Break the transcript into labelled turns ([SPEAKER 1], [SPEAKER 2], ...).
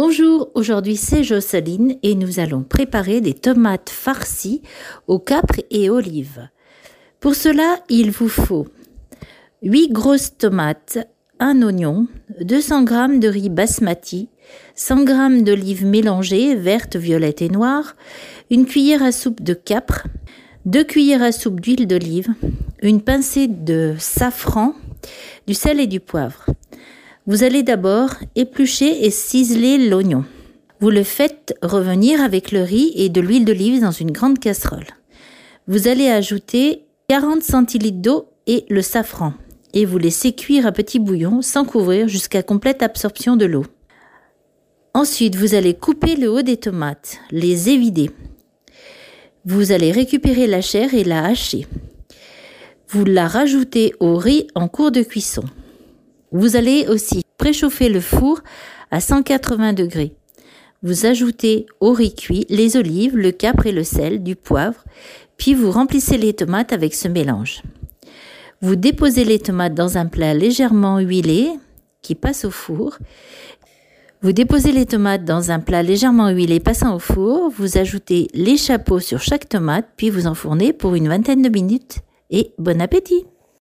[SPEAKER 1] Bonjour, aujourd'hui c'est Jocelyne et nous allons préparer des tomates farcies au capre et olives. Pour cela, il vous faut 8 grosses tomates, un oignon, 200 g de riz basmati, 100 g d'olives mélangées, vertes, violettes et noires, une cuillère à soupe de capre, 2 cuillères à soupe d'huile d'olive, une pincée de safran, du sel et du poivre. Vous allez d'abord éplucher et ciseler l'oignon. Vous le faites revenir avec le riz et de l'huile d'olive dans une grande casserole. Vous allez ajouter 40 centilitres d'eau et le safran et vous laissez cuire à petit bouillon sans couvrir jusqu'à complète absorption de l'eau. Ensuite, vous allez couper le haut des tomates, les évider. Vous allez récupérer la chair et la hacher. Vous la rajoutez au riz en cours de cuisson. Vous allez aussi préchauffer le four à 180 degrés. Vous ajoutez au riz cuit les olives, le capre et le sel, du poivre, puis vous remplissez les tomates avec ce mélange. Vous déposez les tomates dans un plat légèrement huilé qui passe au four. Vous déposez les tomates dans un plat légèrement huilé passant au four. Vous ajoutez les chapeaux sur chaque tomate, puis vous enfournez pour une vingtaine de minutes. Et bon appétit